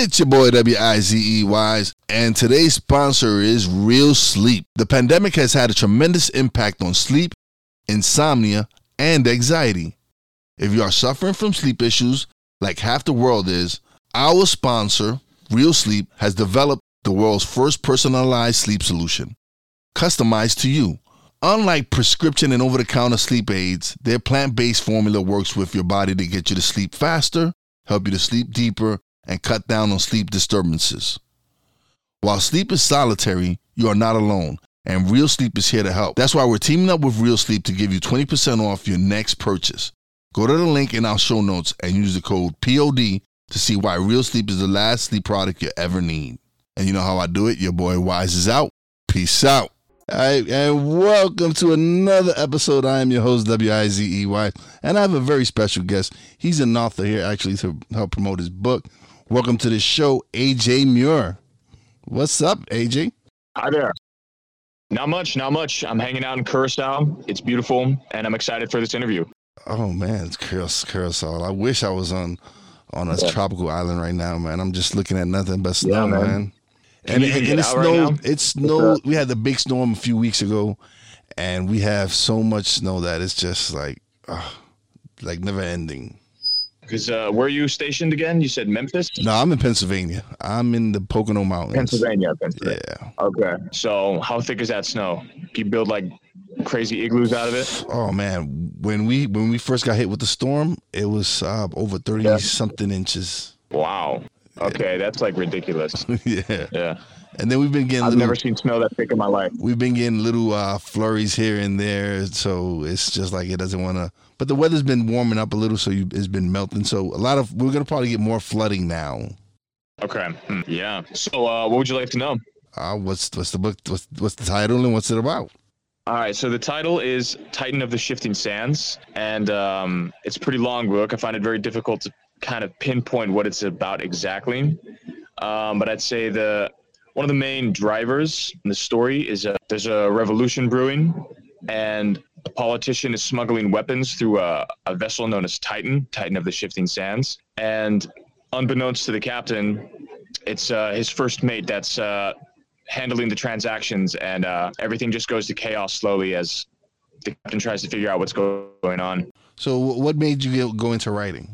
It's your boy W-I-Z-E Wise, and today's sponsor is Real Sleep. The pandemic has had a tremendous impact on sleep, insomnia, and anxiety. If you are suffering from sleep issues, like half the world is, our sponsor, Real Sleep, has developed the world's first personalized sleep solution, customized to you. Unlike prescription and over the counter sleep aids, their plant based formula works with your body to get you to sleep faster, help you to sleep deeper, and cut down on sleep disturbances. While sleep is solitary, you are not alone, and Real Sleep is here to help. That's why we're teaming up with Real Sleep to give you 20% off your next purchase. Go to the link in our show notes and use the code POD to see why Real Sleep is the last sleep product you ever need. And you know how I do it? Your boy Wise is out. Peace out. All right, and welcome to another episode. I am your host, W I Z E Y, and I have a very special guest. He's an author here actually to help promote his book. Welcome to the show, AJ Muir. What's up, AJ? Hi there. Not much, not much. I'm hanging out in Curacao. It's beautiful, and I'm excited for this interview. Oh man, it's Curacao. I wish I was on on a yeah. tropical island right now, man. I'm just looking at nothing but snow, yeah, man. man. And, and, and it snowed. Right it snowed. We had the big storm a few weeks ago, and we have so much snow that it's just like, uh, like never ending. Because uh, where are you stationed again? You said Memphis. No, I'm in Pennsylvania. I'm in the Pocono Mountains. Pennsylvania, Pennsylvania. Yeah. Okay. So how thick is that snow? You build like crazy igloos out of it? Oh man, when we when we first got hit with the storm, it was uh, over thirty yeah. something inches. Wow. Okay, yeah. that's like ridiculous. yeah. Yeah. And then we've been getting. I've little, never seen snow that thick in my life. We've been getting little uh, flurries here and there, so it's just like it doesn't want to but the weather's been warming up a little, so you, it's been melting. So a lot of we're gonna probably get more flooding now. Okay. Hmm. Yeah. So uh, what would you like to know? Uh, what's what's the book? What's what's the title and what's it about? All right, so the title is Titan of the Shifting Sands, and um, it's a pretty long book. I find it very difficult to kind of pinpoint what it's about exactly. Um, but I'd say the one of the main drivers in the story is a, there's a revolution brewing, and a politician is smuggling weapons through a, a vessel known as Titan, Titan of the Shifting Sands. And unbeknownst to the captain, it's uh, his first mate that's uh, handling the transactions, and uh, everything just goes to chaos slowly as the captain tries to figure out what's going on. So, what made you go into writing?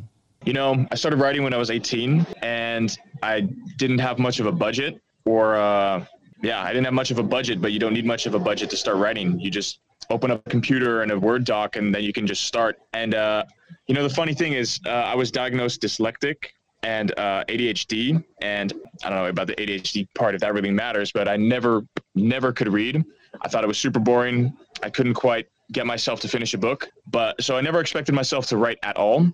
You know, I started writing when I was 18, and I didn't have much of a budget, or uh, yeah, I didn't have much of a budget. But you don't need much of a budget to start writing. You just open up a computer and a Word doc, and then you can just start. And uh, you know, the funny thing is, uh, I was diagnosed dyslexic and uh, ADHD, and I don't know about the ADHD part if that really matters, but I never, never could read. I thought it was super boring. I couldn't quite get myself to finish a book, but so I never expected myself to write at all.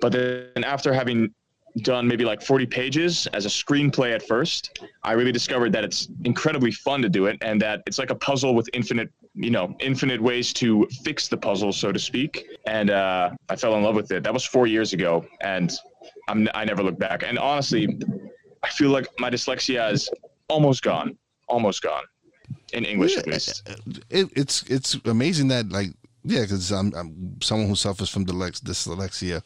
But then after having done maybe like 40 pages as a screenplay at first, I really discovered that it's incredibly fun to do it and that it's like a puzzle with infinite, you know, infinite ways to fix the puzzle, so to speak. And uh, I fell in love with it. That was four years ago, and I'm, I never look back. And honestly, I feel like my dyslexia is almost gone, almost gone in English at least. It, it's it's amazing that like yeah, because I'm, I'm someone who suffers from dyslexia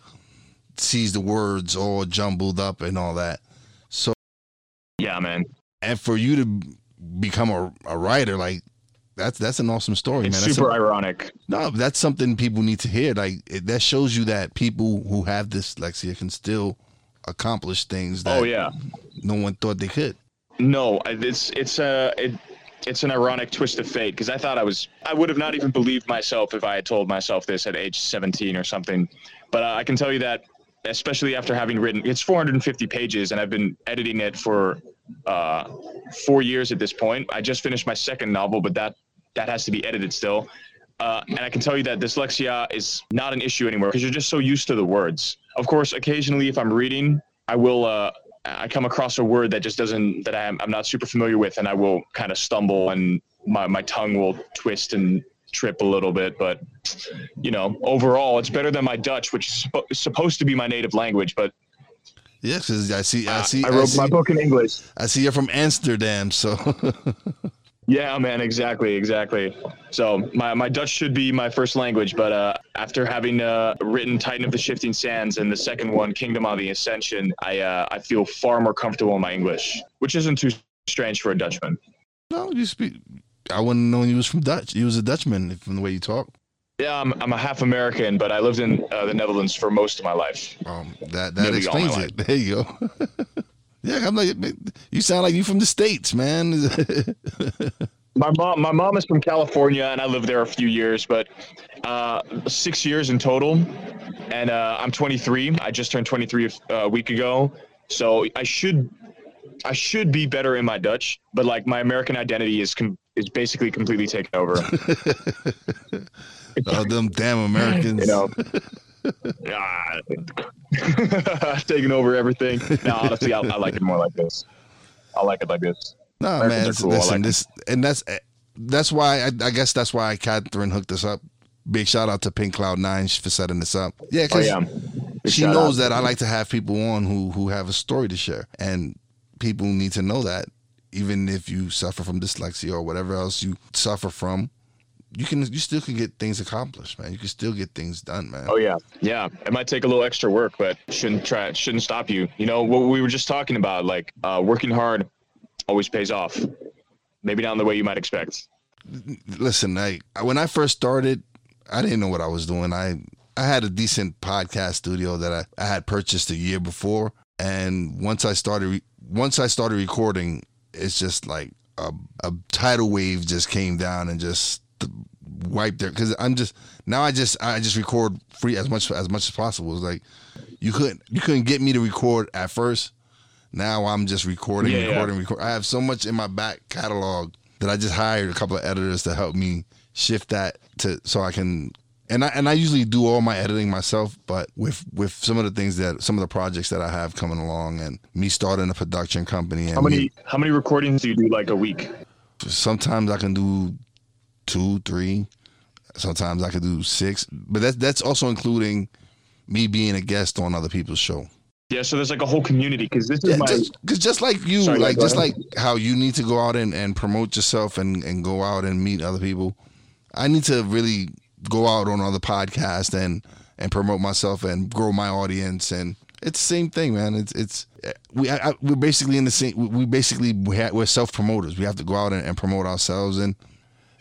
sees the words all jumbled up and all that. So yeah, man. And for you to become a, a writer, like that's that's an awesome story, it's man. That's super ironic. No, that's something people need to hear. Like it, that shows you that people who have dyslexia can still accomplish things that oh yeah no one thought they could. No, it's it's a it, it's an ironic twist of fate because I thought I was I would have not even believed myself if I had told myself this at age 17 or something. But uh, I can tell you that especially after having written it's 450 pages and I've been editing it for uh, four years at this point. I just finished my second novel, but that that has to be edited still. Uh, and I can tell you that dyslexia is not an issue anymore because you're just so used to the words. Of course, occasionally if I'm reading, I will uh, I come across a word that just doesn't that I'm, I'm not super familiar with, and I will kind of stumble and my my tongue will twist and trip a little bit. But you know, overall, it's better than my Dutch, which is suppo- supposed to be my native language. But Yes, 'cause I see. I see. I wrote see, my book in English. I see you're from Amsterdam, so Yeah, man, exactly, exactly. So my, my Dutch should be my first language, but uh, after having uh, written Titan of the Shifting Sands and the second one, Kingdom of the Ascension, I uh, I feel far more comfortable in my English, which isn't too strange for a Dutchman. no, you speak. I wouldn't know you was from Dutch. You was a Dutchman from the way you talk. Yeah, I'm, I'm a half American, but I lived in uh, the Netherlands for most of my life. Um, that that my explains it. There you go. yeah, I'm like, you sound like you from the states, man. My mom, my mom is from California, and I lived there a few years, but uh, six years in total. And uh, I'm 23. I just turned 23 a uh, week ago, so I should, I should be better in my Dutch. But like my American identity is com- is basically completely taken over. oh, them damn Americans. you know. Ah, taking over everything. No, honestly, I, I like it more like this. I like it like this. No, Americans man. cool. Listen, like this and that's that's why I, I guess that's why Catherine hooked us up. Big shout out to Pink Cloud Nine for setting this up. Yeah, Oh yeah. She knows out. that I like to have people on who who have a story to share, and people need to know that even if you suffer from dyslexia or whatever else you suffer from, you can you still can get things accomplished, man. You can still get things done, man. Oh yeah, yeah. It might take a little extra work, but shouldn't try. Shouldn't stop you. You know what we were just talking about, like uh, working hard, always pays off. Maybe not in the way you might expect. listen, I when I first started, I didn't know what I was doing. I I had a decent podcast studio that I, I had purchased a year before, and once I started re- once I started recording, it's just like a, a tidal wave just came down and just wiped there because I'm just now I just I just record free as much as much as possible. It's like you couldn't you couldn't get me to record at first. Now I'm just recording, Yeah, yeah. recording, recording. I have so much in my back catalog that I just hired a couple of editors to help me shift that to so I can and I and I usually do all my editing myself, but with with some of the things that some of the projects that I have coming along and me starting a production company and How many me- how many recordings do you do like a week? sometimes I can do two, three. Sometimes I can do six, but that's that's also including me being a guest on other people's show. Yeah, so there's like a whole community because this is Yeah, my just because just like you, Sorry, like just ahead. like how you need to go out and, and promote yourself and, and go out and meet other people, I need to really go out on other podcasts and and promote myself and grow my audience and it's the same thing, man. It's it's we I, we're basically in the same. We basically we ha- we're self promoters. We have to go out and, and promote ourselves and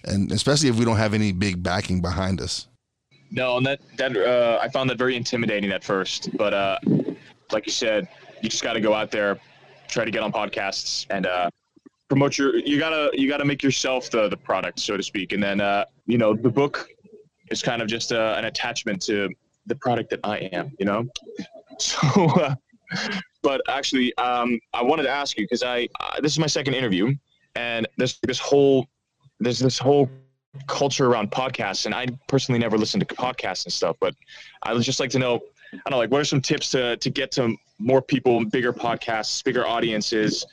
and especially if we don't have any big backing behind us. No, and that that uh, I found that very intimidating at first. But uh, like you said, you just got to go out there, try to get on podcasts, and uh, promote your. You gotta you gotta make yourself the the product, so to speak. And then uh, you know the book is kind of just uh, an attachment to the product that I am. You know, so. Uh, but actually, um, I wanted to ask you because I uh, this is my second interview, and this this whole there's this whole culture around podcasts, and I personally never listen to podcasts and stuff, but I would just like to know, I don't know, like what are some tips to to get to more people, bigger podcasts, bigger audiences?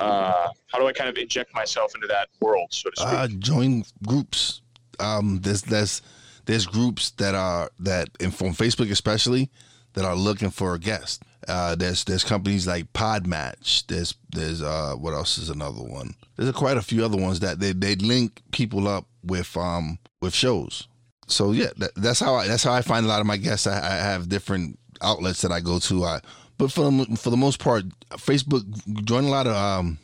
Uh, how do I kind of inject myself into that world, so to speak? Uh, join groups. Um, there's there's there's groups that are that and from Facebook especially that are looking for a guest. Uh, there's there's companies like Podmatch. There's there's uh what else is another one? There's quite a few other ones that they they link people up with um with shows. So yeah, that, that's how I that's how I find a lot of my guests. I, I have different outlets that I go to. I but for the, for the most part, Facebook join a lot of um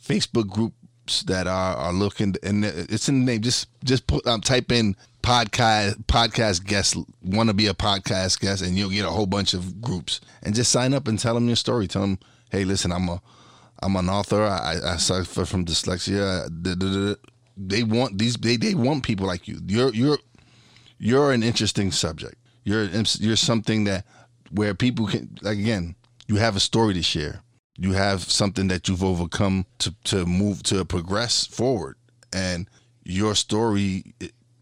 Facebook groups that are, are looking, and it's in the name. Just just put um, type in podcast podcast guest. Want to be a podcast guest, and you'll get a whole bunch of groups. And just sign up and tell them your story. Tell them, hey, listen, I'm a I'm an author. I, I suffer from dyslexia. They want these. They, they want people like you. You're you're you're an interesting subject. You're you're something that where people can like again. You have a story to share you have something that you've overcome to to move to progress forward and your story.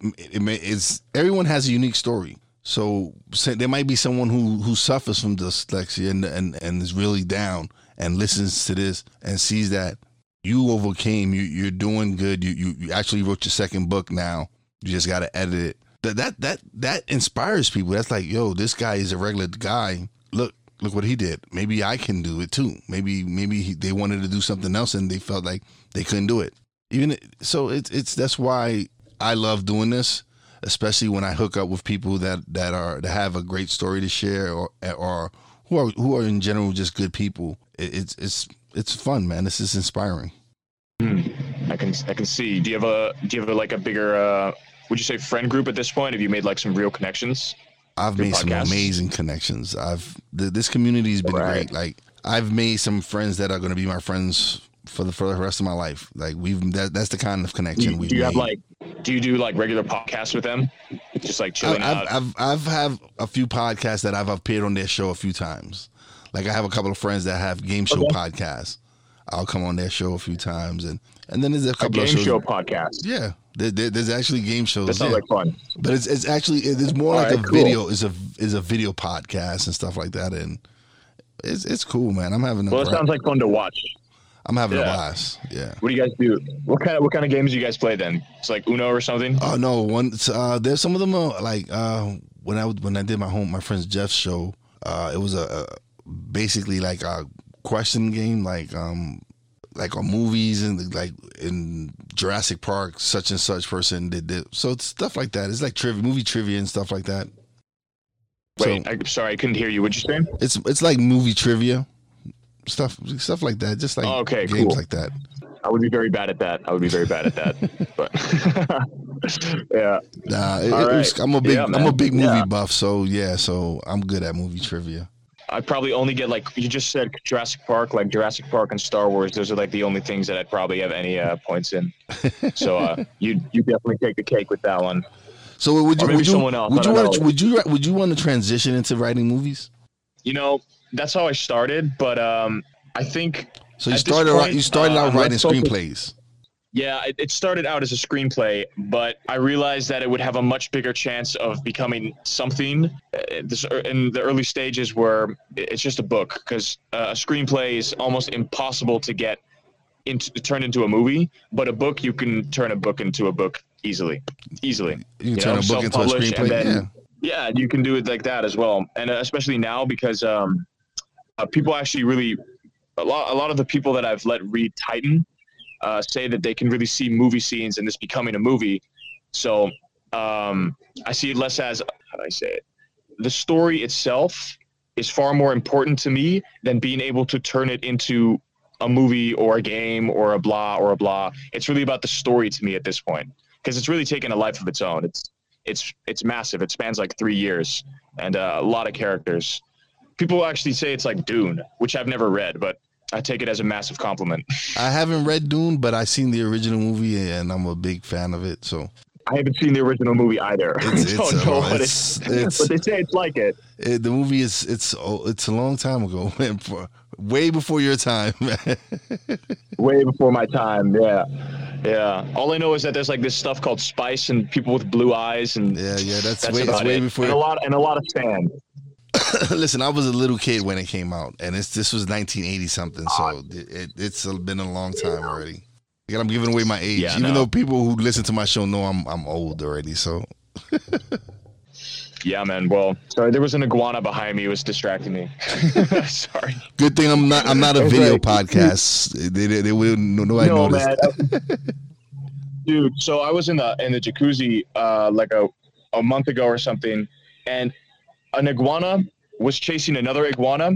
It, may, it's everyone has a unique story. So, so there might be someone who who suffers from dyslexia and and and is really down and listens to this and sees that you overcame. You you're doing good. You you, you actually wrote your second book now. You just got to edit it. That that that that inspires people. That's like, yo, this guy is a regular guy. Look, look what he did. Maybe I can do it too. Maybe maybe he, they wanted to do something else and they felt like they couldn't do it. Even so, it's it's that's why I love doing this, especially when I hook up with people that that are that have a great story to share or or who are who are in general just good people. It, it's it's it's fun, man. This is inspiring. I can I can see. Do you have a do you have a, like a bigger uh would you say friend group at this point? Have you made like some real connections? I've made some amazing connections. I've the, this community has been Right. great. Like I've made some friends that are going to be my friends for the for the rest of my life. Like we've that, that's the kind of connection we've do you made. have like do you do like regular podcasts with them? Just like chilling out. I've, I've I've have a few podcasts that I've appeared on their show a few times. Like I have a couple of friends that have game show Okay. podcasts. I'll come on their show a few times, and and then there's a a couple game of show podcasts. Yeah, there, there- there's actually game shows. That sounds yeah. like fun. but it's it's actually it's more All like right, a cool. video. Is a is a video podcast and stuff like that, and it's it's cool, man. I'm having a Well, it sounds like fun to watch. I'm having a yeah. blast. Yeah. What do you guys do? What kind of what kind of games do you guys play then? It's like Uno or something. Oh no, one. Uh, there's some of them are like uh, when I when I did my home my friend's Jeff's show. Uh, it was a, a basically like a question game, like um, like on movies and like in Jurassic Park, such and such person did this. So it's stuff like that. It's like trivia, movie trivia and stuff like that. Wait, so I'm sorry, I couldn't hear you. What'd you say? it's it's like movie trivia stuff, stuff like that. Just like Oh, okay, games cool. like that. I would be very bad at that. I would be very bad at that. but yeah, Nah, it- it was- I'm a big Yeah, I'm a big movie Yeah. buff, so yeah, so I'm good at movie trivia. I probably only get like you just said Jurassic Park, like Jurassic Park and Star Wars. Those are like the only things that I'd probably have any uh, points in. So uh, you you definitely take the cake with that one. So would you would you someone else, would you want to, know. would you would you want to transition into writing movies? You know, that's how I started. But um, I think So you started out you started uh, out writing focus- screenplays. Yeah, it, it started out as a screenplay, but I realized that it would have a much bigger chance of becoming something uh, this, in the early stages where it's just a book because uh, a screenplay is almost impossible to get into turn into a movie, but a book you can turn a book into a book easily, easily. You can you turn know, a book into a screenplay. then- yeah. Yeah, you can do it like that as well, and uh, especially now because um, uh, people actually really a lot. A lot of the people that I've let read Titan uh, say that they can really see movie scenes in this becoming a movie. So um, I see it less as how do I say it? The story itself is far more important to me than being able to turn it into a movie or a game or a blah or a blah. It's really about the story to me at this point because it's really taken a life of its own. It's it's it's massive. It spans like three years and uh, a lot of characters. People actually say it's like Dune, which I've never read, but I take it as a massive compliment. I haven't read Dune, but I've seen the original movie and I'm a big fan of it. So I haven't seen the original movie either. It's- know uh, it's- it's, but they say it's like it. it, the movie is it's oh, it's a long time ago, man, for, way before your time. Way before my time. Yeah, yeah. All I know is that there's like this stuff called spice and people with blue eyes and yeah, yeah, that's, that's way it's way before. and a lot and a lot of sand. Listen, I was a little kid when it came out, and it's this was 1980 something, so it, it, it's been a long time already. Again, I'm giving away my age, Yeah, even no. though people who listen to my show know I'm I'm old already. So Yeah, man. Well, sorry, there was an iguana behind me. It was distracting me. sorry. good thing I'm not I'm not a video like- podcast. They they, they wouldn't no nobody no, noticed. Dude, so I was in the in the jacuzzi uh, like a a month ago or something, and an iguana was chasing another iguana,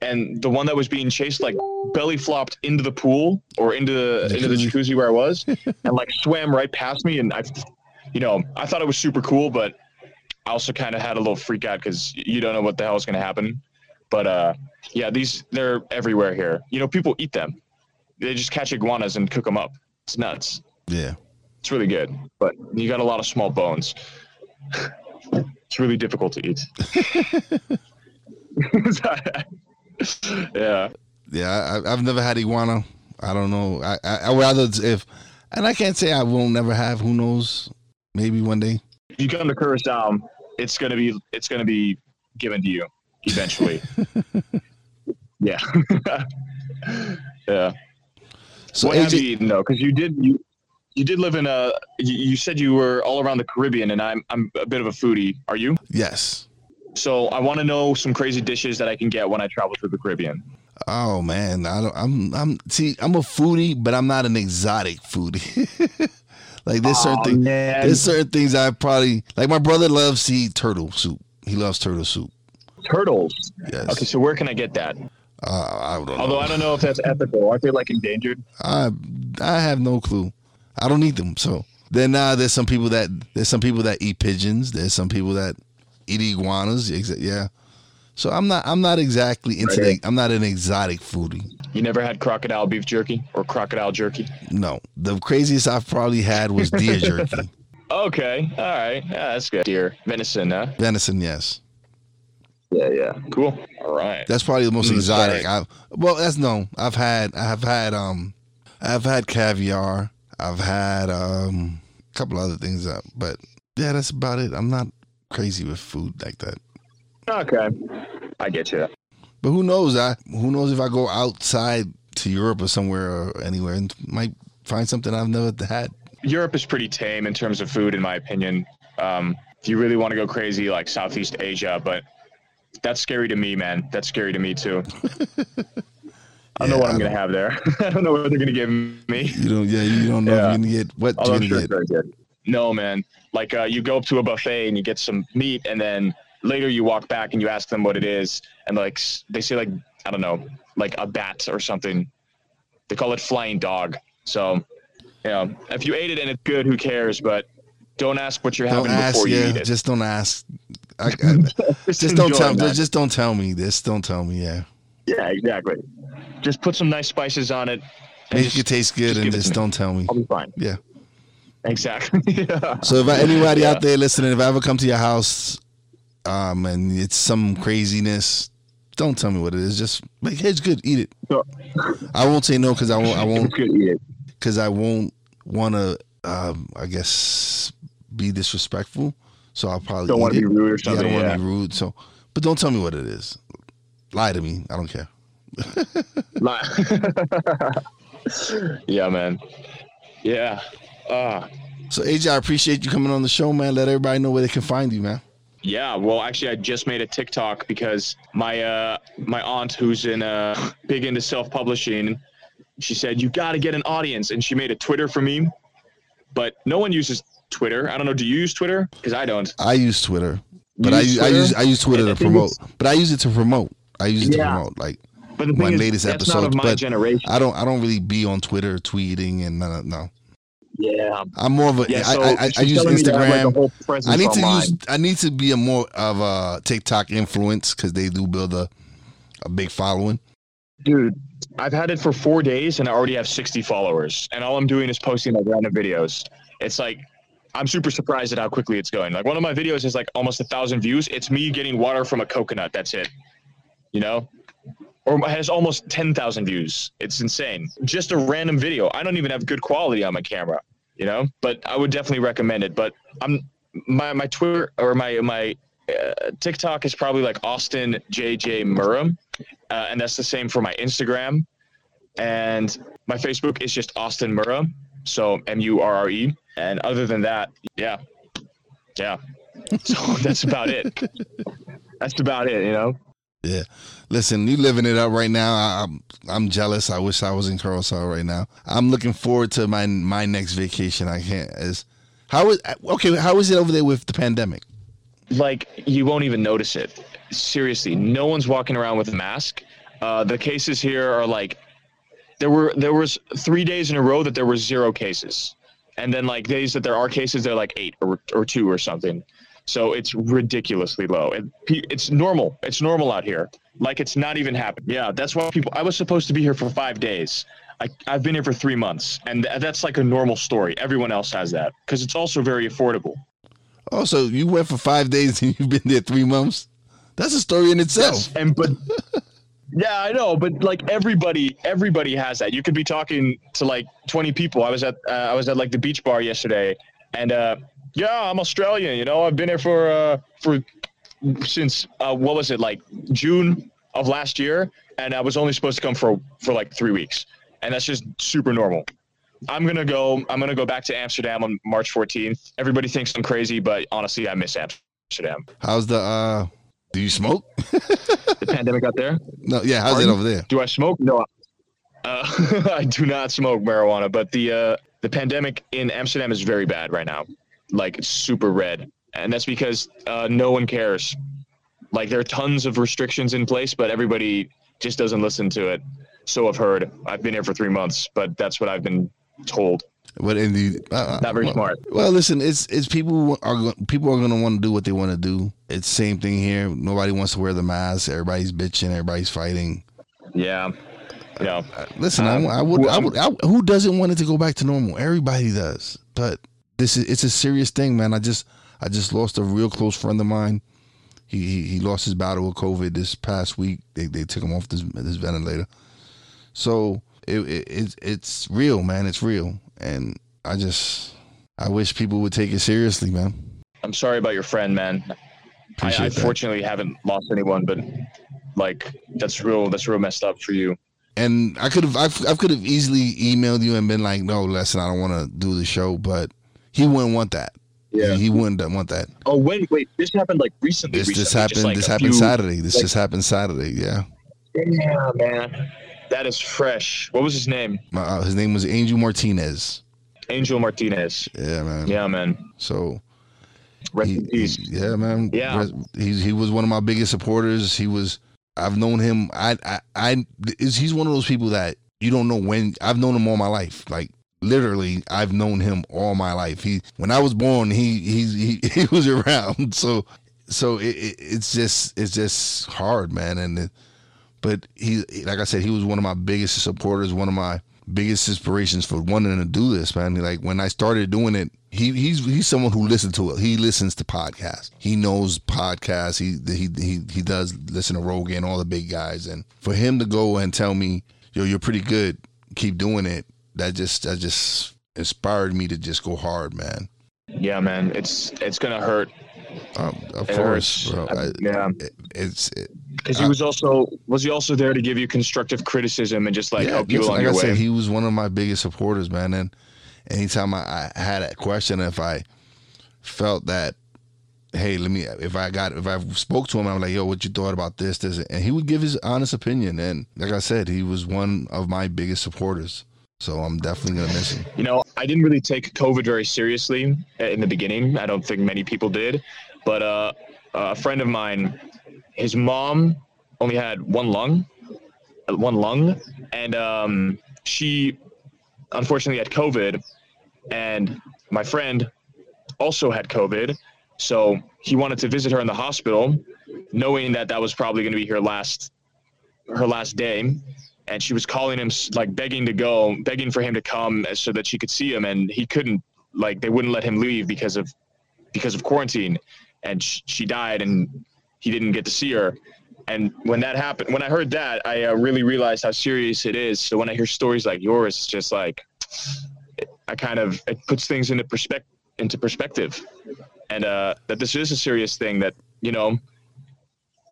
and the one that was being chased like belly flopped into the pool or into the into the Jacuzzi. where I was, and like swam right past me, and I, you know, I thought it was super cool, but I also kind of had a little freak out because you don't know what the hell is going to happen. But uh, yeah, these they're everywhere here. You know, people eat them. They just catch iguanas and cook them up. It's nuts. Yeah, It's really good, but you got a lot of small bones. it's really difficult to eat. yeah. yeah. I, I've never had iguana. I don't know. I, I I rather if And I can't say I won't never have. Who knows? Maybe one day. If you come to Curacao, it's gonna be it's gonna be given to you eventually. yeah. yeah. So what have you eaten though? Because you did you you did live in a you, said you were all around the Caribbean, and I'm I'm a bit of a foodie. Are you? yes. So I want to know some crazy dishes that I can get when I travel to the Caribbean. Oh man, I don't. I'm. I'm. See, I'm a foodie, but I'm not an exotic foodie. like there's certain Aw, things. There's certain things I probably like. My brother loves to eat turtle soup. He loves turtle soup. Turtles. Yes. Okay, so where can I get that? Uh, I don't know. Although I don't know if that's ethical. Aren't they like endangered? I I have no clue. I don't eat them. So then uh, there's some people that there's some people that eat pigeons. There's some people that eat iguanas. Yeah. So I'm not I'm not exactly into Right. the, I'm not an exotic foodie. You never had crocodile beef jerky or crocodile jerky? No. The craziest I've probably had was deer jerky. Okay, all right, yeah, that's good. Deer, venison, huh? Venison, yes. Yeah, yeah. Cool. All right. That's probably the most Mm, exotic. I've, well, that's no. I've had I have had um I've had caviar. I've had um a couple other things up, but yeah, that's about it. I'm not crazy with food like that. Okay, I get you. But who knows? I who knows if I go outside to Europe or somewhere or anywhere and might find something I've never had. Europe is pretty tame in terms of food, in my opinion. Um, if you really want to go crazy, like Southeast Asia, but that's scary to me, man. That's scary to me too. I don't know what I'm gonna have there. I don't know what they're gonna give me. You don't. Yeah, you don't know Yeah. if you're gonna get what Although you're gonna sure get. good. No, man. Like uh, you go up to a buffet and you get some meat, and then later you walk back and you ask them what it is, and like they say like I don't know, like a bat or something. They call it flying dog. So, you know, if you ate it and it's good, who cares? But don't ask what you're Don't having ask. before you Yeah, eat it. just don't ask. I, I, just don't tell. Just don't tell me this. Don't tell me. Yeah, Yeah, exactly. Just put some nice spices on it. make just- it taste good just and just don't tell me. I'll be fine. Yeah. Exactly. yeah. So if I, anybody Yeah. out there listening, if I ever come to your house, um, and it's some craziness, don't tell me what it is. Just like, hey, it's good. Eat it. So, I won't say no because I won't. I won't eat it. because I won't want to. Um, I guess be disrespectful. So I'll probably Don't want to be rude or Yeah, I don't want to be rude. So, but don't tell me what it is. Lie to me. I don't care. Yeah, man. Yeah. Uh, So AJ, I appreciate you coming on the show, man. Let everybody know where they can find you, man. yeah. Well, actually, I just made a TikTok because my uh, my aunt, who's in uh, big into self publishing, she said you got to get an audience, and she made a Twitter for me. But no one uses Twitter. I don't know. Do you use Twitter? Because I don't. I use Twitter, but You I use use I use I use Twitter to promote. But I use it to promote. I use it to promote. Like But the my thing is, latest that's not of my but generation. I don't I don't really be on Twitter tweeting and no, no. yeah. I'm more of a Yeah. I, So I, I, I use telling me like, Instagram. I need to online. use I need to be a more of a TikTok influence because they do build a a big following. Dude, I've had it for four days and I already have 60 followers. And all I'm doing is posting like random videos. It's like, I'm super surprised at how quickly it's going. Like, one of my videos has like almost a thousand views. It's me getting water from a coconut. That's it. You know? Or has almost 10,000 views. It's insane. Just a random video. I don't even have good quality on my camera, you know? But I would definitely recommend it. But I'm, my, my Twitter or my, my, uh, TikTok is probably like Austin JJ Murray uh, and that's the same for my Instagram. And my Facebook is just Austin Murra, so M U R R E. And other than that, yeah, yeah. So that's about it. That's about it, you know. Yeah. Listen, you living it up right now. I, I'm I'm jealous. I wish I was in Curacao right now. I'm looking forward to my my next vacation. I can't. Is how is okay? How is it over there with the pandemic? Like you won't even notice it. Seriously, no one's walking around with a mask. Uh, the cases here are like there were there was three days in a row that there were zero cases, and then like days that there are cases, they're like eight or or two or something. So it's ridiculously low. And it's normal. It's normal out here. Like it's not even happening. Yeah, that's why people. I was supposed to be here for five days. I, I've been here for three months, and th- that's like a normal story. Everyone else has that because it's also very affordable. Oh, so you went for five days and you've been there three months? That's a story in itself. And but Yeah, I know, but like everybody, everybody has that. You could be talking to like 20 people. I was at, uh, I was at like the beach bar yesterday, and uh, yeah, I'm Australian. You know, I've been here for uh, for since uh, what was it like June of last year, and I was only supposed to come for for like three weeks, and that's just super normal. I'm gonna go. I'm gonna go back to Amsterdam on March 14th. Everybody thinks I'm crazy, but honestly, I miss Amsterdam. How's the uh do you smoke? The pandemic out there. no, yeah, how's Pardon? it over there? Do I smoke? No, uh, I do not smoke marijuana. But the uh, the pandemic in Amsterdam is very bad right now. Like super red, and that's because uh, no one cares. Like there are tons of restrictions in place, but everybody just doesn't listen to it. So I've heard. I've been here for three months, but that's what I've been told. What in the uh, Not very well, smart. Well, listen, it's it's people are people are going to want to do what they want to do. It's same thing here. Nobody wants to wear the mask. Everybody's bitching. Everybody's fighting. Yeah, yeah. Uh, Listen, Um, I, I would, I would, I, who doesn't want it to go back to normal? Everybody does, but this is it's a serious thing, man. I just I just lost a real close friend of mine. He he, he lost his battle with COVID this past week. They they took him off this this ventilator. So it, it it's it's real, man. It's real, and I just I wish people would take it seriously, man. I'm sorry about your friend, man. I, Appreciate I that. fortunately haven't lost anyone, but like that's real. That's real messed up for you. And I could have I, I could have easily emailed you and been like, no, listen, I don't want to do the show, but he wouldn't want that. He, he wouldn't want that. Oh wait, wait. This happened like recently. This recently, just, happened. like, this happened few- Saturday. This like- just happened Saturday. Yeah. Yeah, man. That is fresh. What was his name? Uh, his name was Angel Martinez. Angel Martinez. Yeah, man. Yeah, man. So Rest he, in peace. he- yeah, man. Yeah. He he was one of my biggest supporters. He was. I've known him. I I, I is he's one of those people that you don't know when. I've known him all my life. Like literally, I've known him all my life. He when I was born, he he he, he was around. So so it, it, it's just it's just hard, man. And it, but he like I said, he was one of my biggest supporters. One of my biggest inspirations for wanting to do this, man. Like when I started doing it, he he's he's someone who listens to it. He listens to podcasts. He knows podcasts. He he he he does listen to Rogan, all the big guys, and for him to go and tell me, "Yo, you're pretty good. Keep doing it." That just that just inspired me to just go hard, man. Yeah, man. It's it's gonna hurt. Um, of It course. I, yeah, it, it's it, because he was also was he also there to give you constructive criticism and just like help you along like your I way. said, he was one of my biggest supporters, man. And anytime I, I had a question, if I felt that, hey, let me, if I got, if I spoke to him, I'm like, yo, what you thought about this, this, and he would give his honest opinion. And like I said, he was one of my biggest supporters. So I'm definitely gonna miss him. You know, I didn't really take COVID very seriously in the beginning. I don't think many people did, but uh, a friend of mine, his mom only had one lung, one lung, and um, she unfortunately had COVID, and my friend also had COVID, so he wanted to visit her in the hospital, knowing that that was probably going to be her last, her last day and she was calling him like begging to go begging for him to come so that she could see him and he couldn't like they wouldn't let him leave because of because of quarantine. And sh- she died and he didn't get to see her. And when that happened when i heard that i uh, really realized how serious it is. So when i hear stories like yours it's just like it, i kind of it puts things into perspective into perspective. And uh that this is a serious thing that you know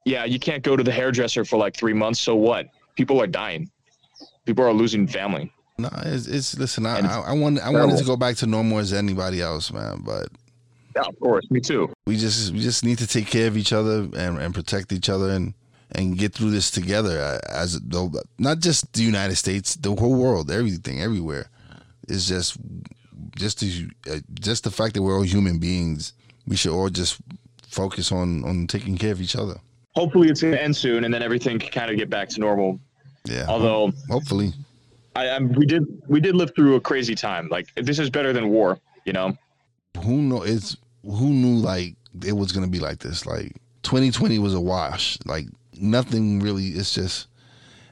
yeah you can't go to the hairdresser for like three months so what people are dying. People are losing family. No, it's, it's listen. I And I, I want I wanted to go back to normal as anybody else, man. But Yeah, of course. Me too. we just we just need to take care of each other and, and protect each other and and get through this together uh, as though not just the United States, the whole world, everything, everywhere. It's just just the uh, just the fact that we're all human beings. We should all just focus on on taking care of each other. Hopefully, it's going to end soon, and then everything can kind of get back to normal. Yeah. Although hopefully, I, I'm, we did we did live through a crazy time. Like this is better than war. You know. who know it's who knew like it was gonna be like this. Like 2020 was a wash. Like nothing really. It's just.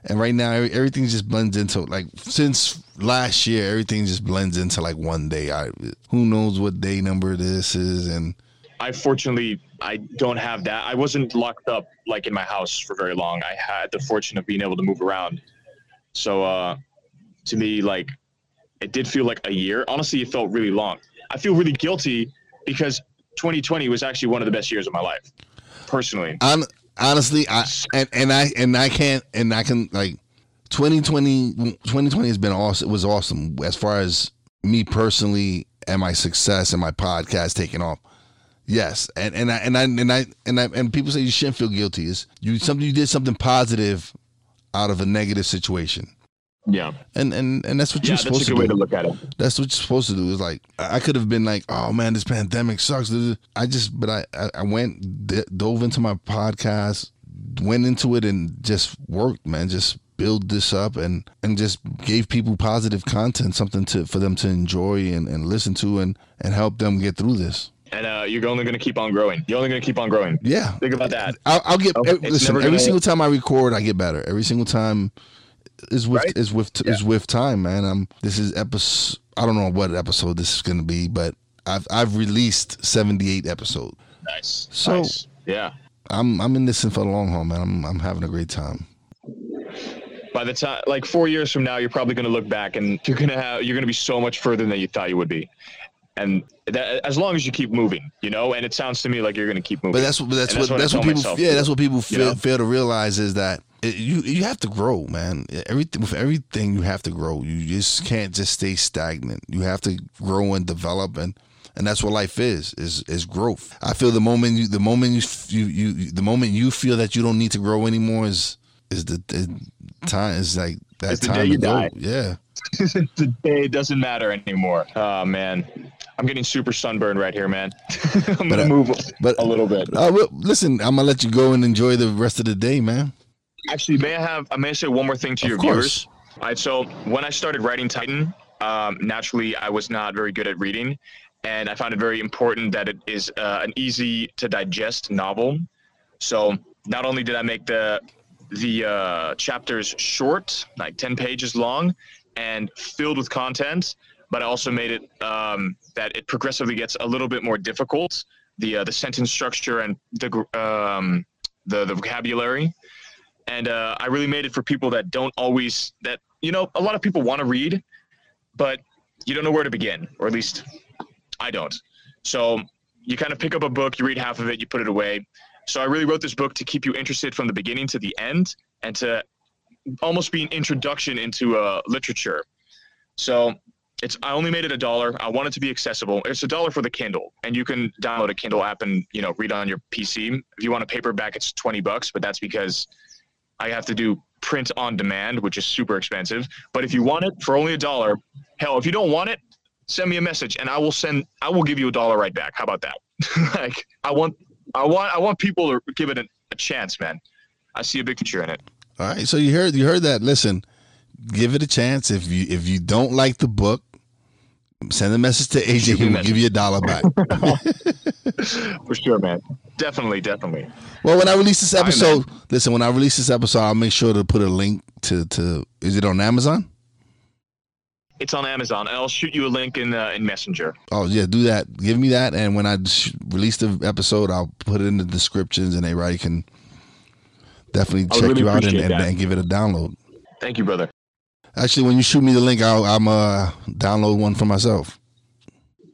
And right now, everything just blends into like since last year, everything just blends into like one day. I who knows what day number this is, and I fortunately I don't have that. I wasn't locked up like in my house for very long. I had the fortune of being able to move around. So uh, to me, like it did feel like a year. Honestly, it felt really long. I feel really guilty because 2020 was actually one of the best years of my life, personally. Hon- honestly, I and, and I and I can't and I can like 2020 2020 has been awesome. It was awesome as far as me personally and my success and my podcast taking off. Yes, and and I and I and I and I and people say you shouldn't feel guilty. Is you something you did something positive out of a negative situation. Yeah, And and and that's what yeah, you're that's supposed a to good do. way to look at it. That's what you're supposed to do. Is like I could have been like, oh man, this pandemic sucks. I just, but I, I, I went d- dove into my podcast, went into it, and just worked, man. Just build this up and and just gave people positive content, something to for them to enjoy and, and listen to, and and help them get through this. And uh, you're only going to keep on growing. You're only going to keep on growing. Yeah, Think about that. I'll, I'll get every, listen. Every gonna- single time I record, I get better. Every single time is with Right? is with is with time, man. I'm this is episode. I don't know what episode this is gonna be, but I've I've released 78 episodes. Nice. So- nice. yeah. I'm I'm in this for the long haul, man. I'm I'm having a great time. By the time, like four years from now, you're probably going to look back and you're going to have, you're going to be so much further than you thought you would be. And that, as long as you keep moving, you know, and it sounds to me like you're going to keep moving. But that's what that's what that's what people myself, yeah that's what people you fail, know? fail to realize is that it, you you have to grow, man. Everything with everything you have to grow. You just can't just stay stagnant. You have to grow and develop and. And that's what life is is is growth. I feel the moment you the moment you you, you the moment you feel that you don't need to grow anymore is is the, the time is like that It's the time day to you go. die. Yeah. Today it doesn't matter anymore. Oh man, I'm getting super sunburned right here, man. I'm But, gonna uh, move but- a little bit. Uh, well, listen, I'm gonna let you go and enjoy the rest of the day, man. Actually, may I have? I may say one more thing to Of your course. viewers. All right. So when I started writing Titan, um, naturally I was not very good at reading, and I found it very important that it is uh, an easy to digest novel. So not only did I make the the uh, chapters short, like ten pages long, and filled with content, but I also made it um, that it progressively gets a little bit more difficult. The uh, the sentence structure and the um, the the vocabulary and uh, I really made it for people that don't always that you know a lot of people want to read, but you don't know where to begin, or at least I don't. So you kind of pick up a book, you read half of it, you put it away. So I really wrote this book to keep you interested from the beginning to the end, and to almost be an introduction into uh, literature. So it's I only made it a dollar. I want it to be accessible. It's a dollar for the Kindle, and you can download a Kindle app and you know read on your PC. If you want a paperback, it's twenty bucks, but that's because I have to do print on demand, which is super expensive. But if you want it for only a dollar, hell, if you don't want it, send me a message and I will send I will give you a dollar right back. How about that? like I want I want I want people to give it a, a chance, man. I see a big future in it. All right, so you heard you heard that. Listen, give it a chance. If you if you don't like the book, send a message to AJ. He will give you a dollar back. For sure, man. Definitely, definitely. well, when I release this right, episode, listen. When I release this episode, I'll make sure to put a link to to. Is it on Amazon? It's on Amazon, I'll shoot you a link in uh, in Messenger. Oh yeah, do that. Give me that, and when I sh- release the episode, I'll put it in the descriptions, and everybody can definitely check really you out and, and, and give it a download. Thank you, brother. Actually, when you shoot me the link, I'll I'm uh download one for myself.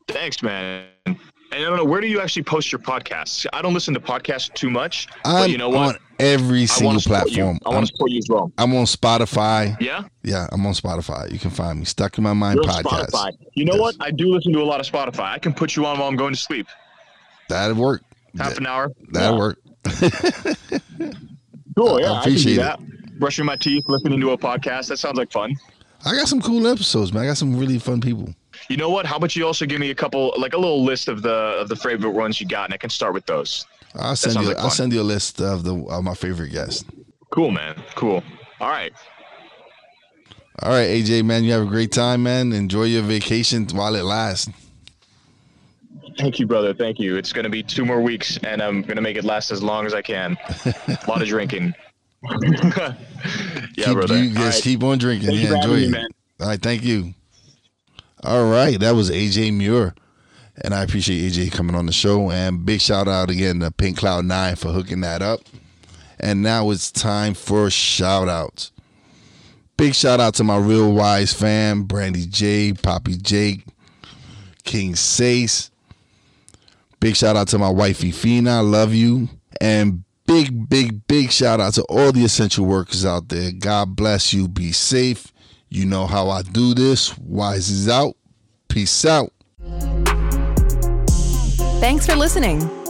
Thanks, man. And I don't know where do you actually post your podcasts? I don't listen to podcasts too much, I'm but you know what? on every single want to support platform. I want to support you as well. I'm on Spotify. Yeah, Yeah, I'm on Spotify. You can find me. Stuck in my mind You're podcast. Spotify. You know Yes. what? I do listen to a lot of Spotify. I can put you on while I'm going to sleep. That'd work. Half That, an hour. that'd Yeah. work. Cool. Yeah, I I, appreciate do that. Brushing my teeth, listening to a podcast. That sounds like fun. I got some cool episodes, man. I got some really fun people. You know what? How about you also give me a couple, like a little list of the of the favorite ones you got, and I can start with those. I'll send you. like I'll send you a list of the of my favorite guests. Cool, man. Cool. All right. All right, AJ, man, you have a great time, man. Enjoy your vacation while it lasts. Thank you, brother. Thank you. It's gonna be two more weeks, and I'm gonna make it last as long as I can. a lot of drinking. yeah, keep, brother. You, yes, right. keep on drinking. Thank you yeah, enjoy it. me. All right, thank you. All right, that was AJ Muir. And I appreciate AJ coming on the show. And big shout out again to Pink Cloud 9 for hooking that up. And now it's time for shout outs. Big shout out to my real wise fam, Brandy J, Poppy Jake, King Sace. Big shout out to my wifey Fina, I love you. And big, big, big shout out to all the essential workers out there. God bless you. Be safe. You know how I do this. Wise is out. Peace out. Thanks for listening.